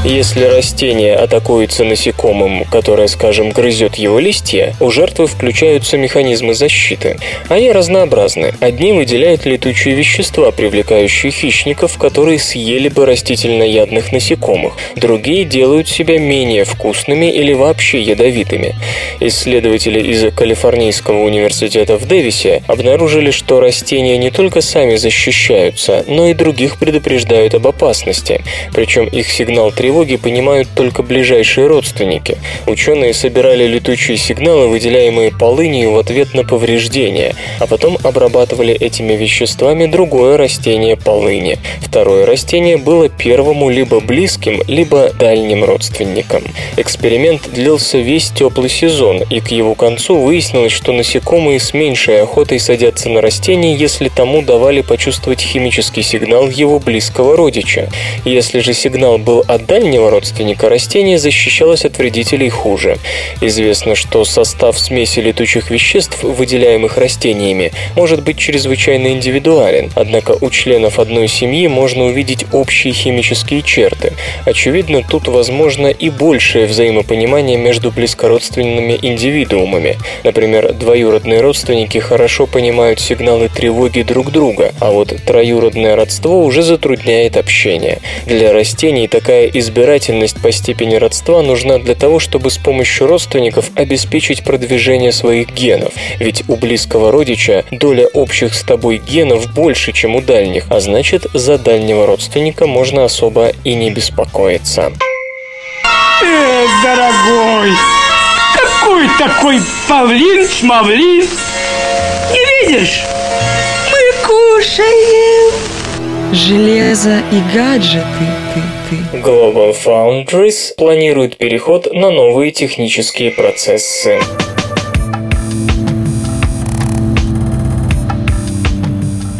Speaker 1: Если растение атакуется насекомым, которое, скажем, грызет его листья, у жертвы включаются механизмы защиты. Они разнообразны. Одни выделяют летучие вещества, привлекающие хищников, которые съели бы растительноядных насекомых. Другие делают себя менее вкусными или вообще ядовитыми. Исследователи из Калифорнийского университета в Дэвисе обнаружили, что растения не только сами защищаются, но и других предупреждают об опасности. Причем их сигнал тревоги тревоги понимают только ближайшие родственники. Ученые собирали летучие сигналы, выделяемые полынью в ответ на повреждения, а потом обрабатывали этими веществами другое растение полыни. Второе растение было первому либо близким, либо дальним родственником. Эксперимент длился весь теплый сезон, и к его концу выяснилось, что насекомые с меньшей охотой садятся на растение, если тому давали почувствовать химический сигнал его близкого родича. Если же сигнал был от дальнего дальнего родственника растение защищалось от вредителей хуже. Известно, что состав смеси летучих веществ, выделяемых растениями, может быть чрезвычайно индивидуален, однако у членов одной семьи можно увидеть общие химические черты. Очевидно, тут возможно и большее взаимопонимание между близкородственными индивидуумами. Например, двоюродные родственники хорошо понимают сигналы тревоги друг друга, а вот троюродное родство уже затрудняет общение. Для растений такая избирательность избирательность по степени родства нужна для того, чтобы с помощью родственников обеспечить продвижение своих генов. Ведь у близкого родича доля общих с тобой генов больше, чем у дальних, а значит, за дальнего родственника можно особо и не беспокоиться.
Speaker 5: Эх, дорогой, какой такой павлин-шмавлин? Не видишь? Мы кушаем.
Speaker 2: Железо и гаджеты ты, ты.
Speaker 1: Global Foundries планирует переход на новые технические процессы.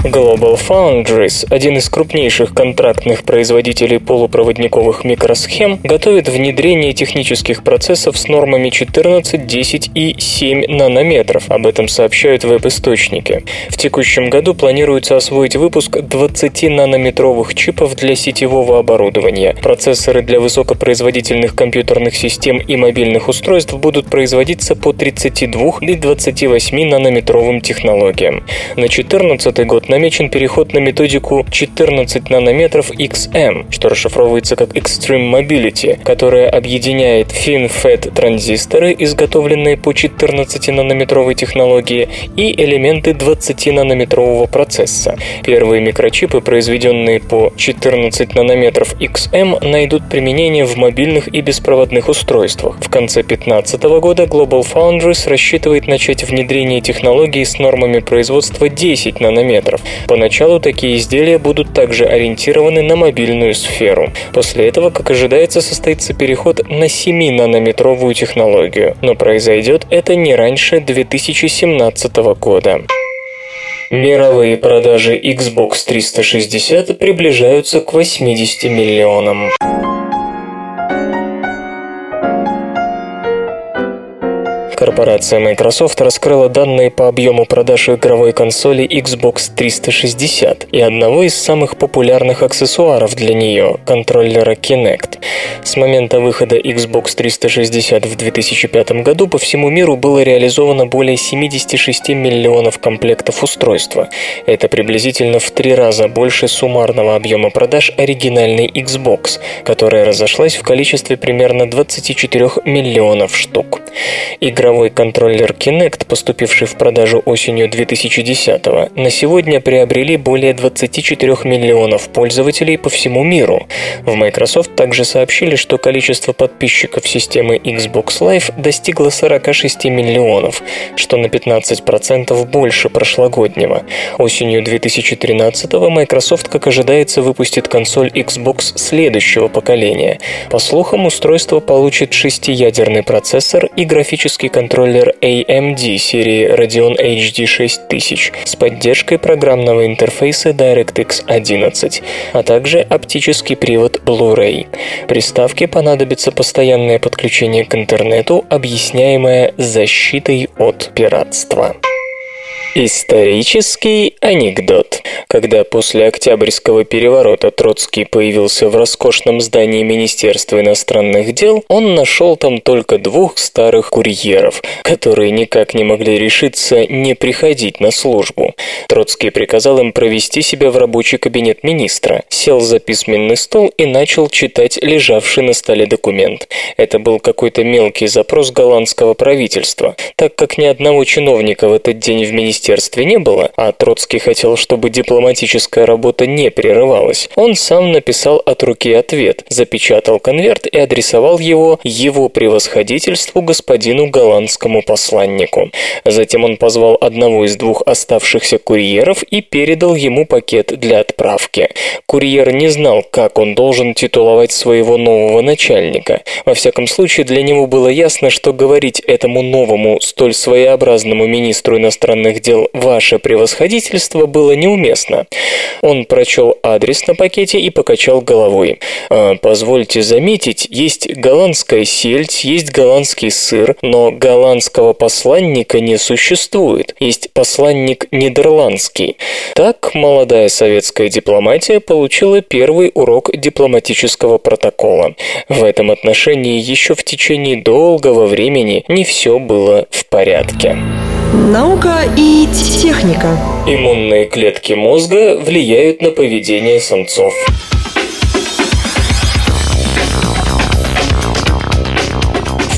Speaker 1: Global Foundries, один из крупнейших контрактных производителей полупроводниковых микросхем, готовит внедрение технических процессов с нормами 14, 10 и 7 нанометров. Об этом сообщают веб-источники. В текущем году планируется освоить выпуск 20-нанометровых чипов для сетевого оборудования. Процессоры для высокопроизводительных компьютерных систем и мобильных устройств будут производиться по 32 и 28 нанометровым технологиям. На 2014 год намечен переход на методику 14 нанометров XM, что расшифровывается как Extreme Mobility, которая объединяет FinFET транзисторы, изготовленные по 14-нанометровой технологии, и элементы 20-нанометрового процесса. Первые микрочипы, произведенные по 14 нанометров XM, найдут применение в мобильных и беспроводных устройствах. В конце 2015 года Global Foundries рассчитывает начать внедрение технологий с нормами производства 10 нанометров, Поначалу такие изделия будут также ориентированы на мобильную сферу. После этого, как ожидается, состоится переход на 7-нанометровую технологию, но произойдет это не раньше 2017 года. Мировые продажи Xbox 360 приближаются к 80 миллионам. Корпорация Microsoft раскрыла данные по объему продаж игровой консоли Xbox 360 и одного из самых популярных аксессуаров для нее – контроллера Kinect. С момента выхода Xbox 360 в 2005 году по всему миру было реализовано более 76 миллионов комплектов устройства. Это приблизительно в три раза больше суммарного объема продаж оригинальной Xbox, которая разошлась в количестве примерно 24 миллионов штук. Игровой контроллер Kinect, поступивший в продажу осенью 2010 на сегодня приобрели более 24 миллионов пользователей по всему миру. В Microsoft также сообщили, что количество подписчиков системы Xbox Live достигло 46 миллионов, что на 15% больше прошлогоднего. Осенью 2013 Microsoft, как ожидается, выпустит консоль Xbox следующего поколения. По слухам, устройство получит шестиядерный процессор и графический контроллер AMD серии Radeon HD 6000 с поддержкой программного интерфейса DirectX 11, а также оптический привод Blu-ray. Приставке понадобится постоянное подключение к интернету, объясняемое защитой от пиратства. Исторический анекдот. Когда после Октябрьского переворота Троцкий появился в роскошном здании Министерства иностранных дел, он нашел там только двух старых курьеров, которые никак не могли решиться не приходить на службу. Троцкий приказал им провести себя в рабочий кабинет министра, сел за письменный стол и начал читать лежавший на столе документ. Это был какой-то мелкий запрос голландского правительства, так как ни одного чиновника в этот день в министерстве министерстве не было, а Троцкий хотел, чтобы дипломатическая работа не прерывалась, он сам написал от руки ответ, запечатал конверт и адресовал его его превосходительству господину голландскому посланнику. Затем он позвал одного из двух оставшихся курьеров и передал ему пакет для отправки. Курьер не знал, как он должен титуловать своего нового начальника. Во всяком случае, для него было ясно, что говорить этому новому, столь своеобразному министру иностранных дел ответил «Ваше превосходительство» было неуместно. Он прочел адрес на пакете и покачал головой. «А, «Позвольте заметить, есть голландская сельдь, есть голландский сыр, но голландского посланника не существует. Есть посланник нидерландский». Так молодая советская дипломатия получила первый урок дипломатического протокола. В этом отношении еще в течение долгого времени не все было в порядке.
Speaker 2: Наука и техника.
Speaker 1: Иммунные клетки мозга влияют на поведение самцов.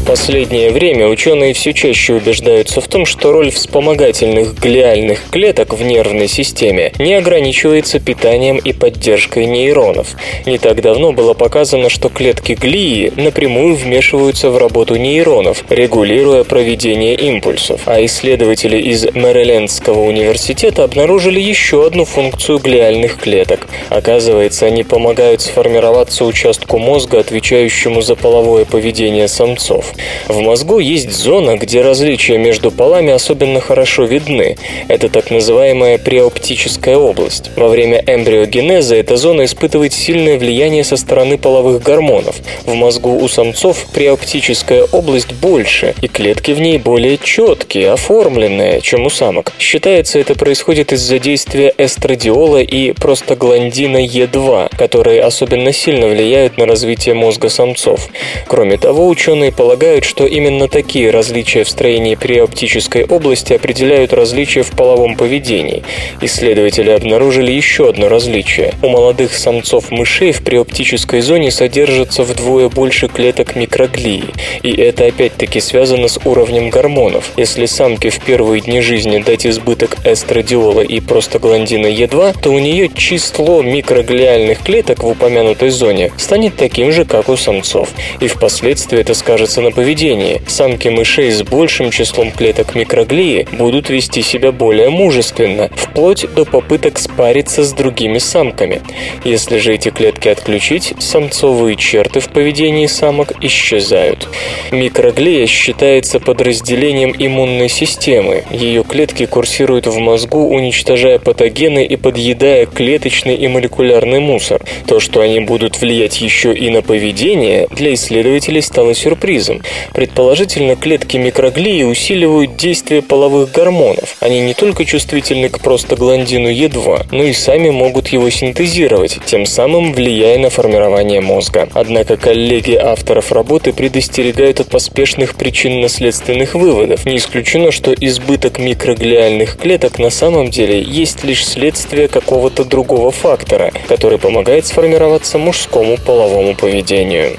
Speaker 1: Последнее время ученые все чаще убеждаются в том, что роль вспомогательных глиальных клеток в нервной системе не ограничивается питанием и поддержкой нейронов. Не так давно было показано, что клетки глии напрямую вмешиваются в работу нейронов, регулируя проведение импульсов. А исследователи из Мэрилендского университета обнаружили еще одну функцию глиальных клеток. Оказывается, они помогают сформироваться участку мозга, отвечающему за половое поведение самцов. В мозгу есть зона, где различия между полами особенно хорошо видны. Это так называемая преоптическая область. Во время эмбриогенеза эта зона испытывает сильное влияние со стороны половых гормонов. В мозгу у самцов преоптическая область больше, и клетки в ней более четкие, оформленные, чем у самок. Считается, это происходит из-за действия эстрадиола и простагландина Е2, которые особенно сильно влияют на развитие мозга самцов. Кроме того, ученые полагают, полагают, что именно такие различия в строении периоптической области определяют различия в половом поведении. Исследователи обнаружили еще одно различие. У молодых самцов мышей в преоптической зоне содержится вдвое больше клеток микроглии. И это опять-таки связано с уровнем гормонов. Если самке в первые дни жизни дать избыток эстрадиола и простагландина Е2, то у нее число микроглиальных клеток в упомянутой зоне станет таким же, как у самцов. И впоследствии это скажется на поведении. Самки мышей с большим числом клеток микроглии будут вести себя более мужественно, вплоть до попыток спариться с другими самками. Если же эти клетки отключить, самцовые черты в поведении самок исчезают. Микроглия считается подразделением иммунной системы. Ее клетки курсируют в мозгу, уничтожая патогены и подъедая клеточный и молекулярный мусор. То, что они будут влиять еще и на поведение, для исследователей стало сюрпризом. Предположительно, клетки микроглии усиливают действие половых гормонов. Они не только чувствительны к простагландину Е2, но и сами могут его синтезировать, тем самым влияя на формирование мозга. Однако коллеги авторов работы предостерегают от поспешных причинно-следственных выводов. Не исключено, что избыток микроглиальных клеток на самом деле есть лишь следствие какого-то другого фактора, который помогает сформироваться мужскому половому поведению.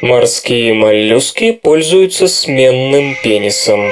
Speaker 1: Морские моллюски пользуются сменным пенисом.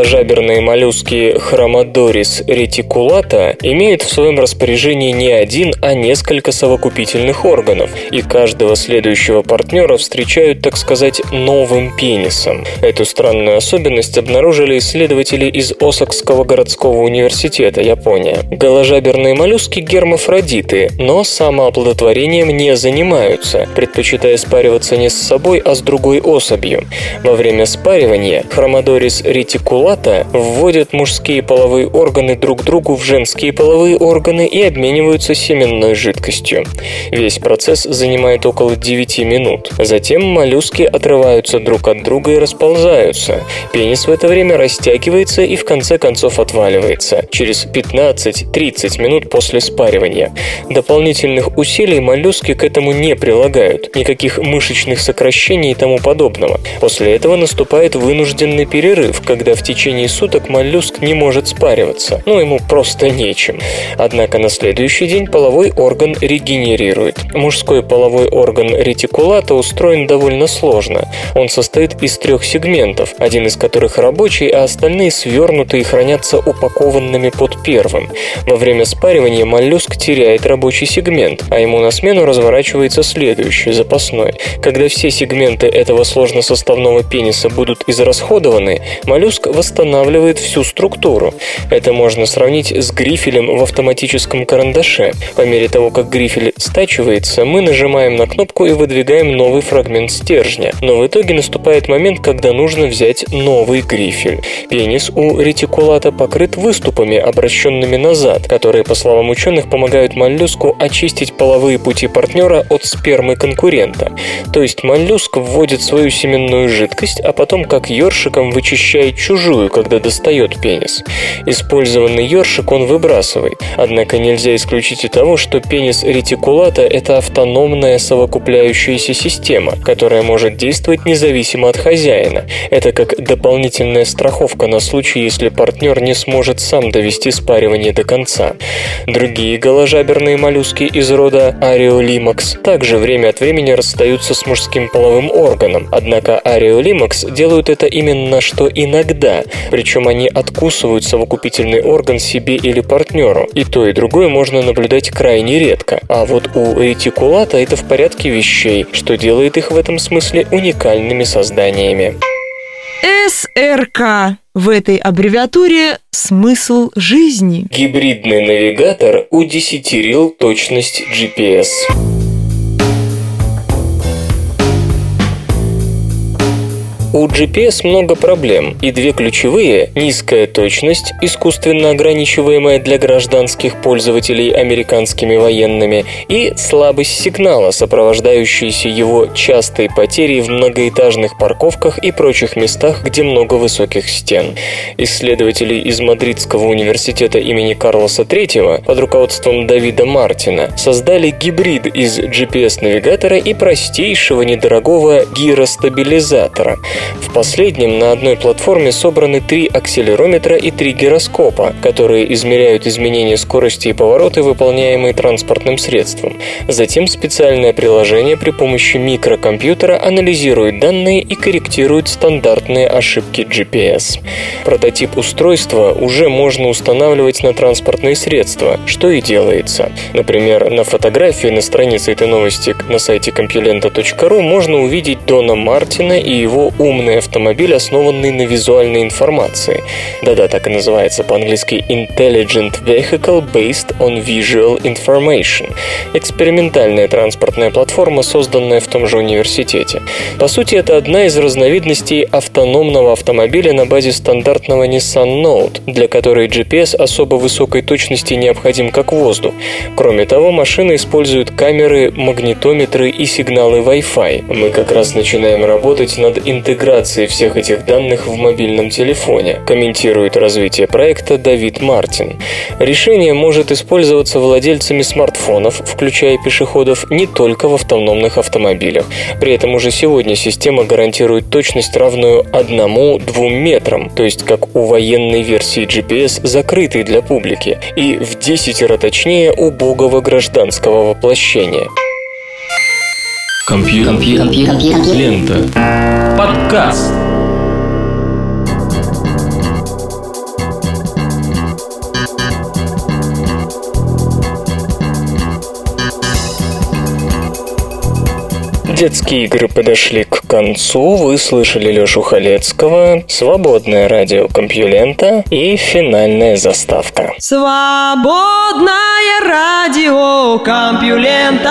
Speaker 1: Голожаберные моллюски Хромодорис ретикулата имеют в своем распоряжении не один, а несколько совокупительных органов, и каждого следующего партнера встречают, так сказать, новым пенисом. Эту странную особенность обнаружили исследователи из Осакского городского университета, Япония. Голожаберные моллюски гермафродиты, но самооплодотворением не занимаются, предпочитая спариваться не с собой, а с другой особью. Во время спаривания Хромодорис ретикулата вводят мужские половые органы друг другу в женские половые органы и обмениваются семенной жидкостью. Весь процесс занимает около 9 минут. Затем моллюски отрываются друг от друга и расползаются. Пенис в это время растягивается и в конце концов отваливается через 15-30 минут после спаривания. Дополнительных усилий моллюски к этому не прилагают, никаких мышечных сокращений и тому подобного. После этого наступает вынужденный перерыв, когда в течение суток моллюск не может спариваться, ну ему просто нечем. Однако на следующий день половой орган регенерирует. Мужской половой орган ретикулата устроен довольно сложно. Он состоит из трех сегментов, один из которых рабочий, а остальные свернуты и хранятся упакованными под первым. Во время спаривания моллюск теряет рабочий сегмент, а ему на смену разворачивается следующий, запасной. Когда все сегменты этого сложносоставного пениса будут израсходованы, моллюск восстанавливает всю структуру. Это можно сравнить с грифелем в автоматическом карандаше. По мере того, как грифель стачивается, мы нажимаем на кнопку и выдвигаем новый фрагмент стержня. Но в итоге наступает момент, когда нужно взять новый грифель. Пенис у ретикулата покрыт выступами, обращенными назад, которые, по словам ученых, помогают моллюску очистить половые пути партнера от спермы конкурента. То есть моллюск вводит свою семенную жидкость, а потом как ёршиком вычищает чужую, когда достает пенис. Использованный ёршик он выбрасывает. Однако нельзя исключить и того, что пенис ретикулата – это автономная совокупляющаяся система, которая может действовать независимо от хозяина. Это как дополнительная страховка на случай, если партнер не сможет сам довести спаривание до конца. Другие голожаберные моллюски из рода Ариолимакс также время от времени расстаются с мужским половым органом, однако Ариолимакс делают это именно что иногда, причем они откусывают совокупительный орган себе или партнеру. И то, и другое можно наблюдать крайне редко. А вот у ретикулата это в порядке вещей, что делает их в этом смысле уникальными созданиями.
Speaker 2: СРК. В этой аббревиатуре смысл жизни.
Speaker 1: Гибридный навигатор удесятерил точность GPS. У GPS много проблем, и две ключевые – низкая точность, искусственно ограничиваемая для гражданских пользователей американскими военными, и слабость сигнала, сопровождающаяся его частой потерей в многоэтажных парковках и прочих местах, где много высоких стен. Исследователи из Мадридского университета имени Карлоса III под руководством Давида Мартина создали гибрид из GPS-навигатора и простейшего недорогого гиростабилизатора – в последнем на одной платформе собраны три акселерометра и три гироскопа, которые измеряют изменения скорости и повороты, выполняемые транспортным средством. Затем специальное приложение при помощи микрокомпьютера анализирует данные и корректирует стандартные ошибки GPS. Прототип устройства уже можно устанавливать на транспортные средства, что и делается. Например, на фотографии на странице этой новости на сайте compilenta.ru можно увидеть Дона Мартина и его ум умный автомобиль, основанный на визуальной информации. Да-да, так и называется по-английски Intelligent Vehicle Based on Visual Information. Экспериментальная транспортная платформа, созданная в том же университете. По сути, это одна из разновидностей автономного автомобиля на базе стандартного Nissan Note, для которой GPS особо высокой точности необходим как воздух. Кроме того, машина использует камеры, магнитометры и сигналы Wi-Fi. Мы как раз начинаем работать над интеграцией всех этих данных в мобильном телефоне, комментирует развитие проекта Давид Мартин. Решение может использоваться владельцами смартфонов, включая пешеходов, не только в автономных автомобилях. При этом уже сегодня система гарантирует точность, равную 1-2 метрам, то есть как у военной версии GPS, закрытой для публики, и в 10 раз точнее убогого гражданского воплощения.
Speaker 6: Компьютер. Компьютер. Лента. Подкаст.
Speaker 1: Детские игры подошли к концу. Вы слышали Лёшу Халецкого, свободное радио Компьюлента и финальная заставка.
Speaker 2: Свободное радио Компьюлента.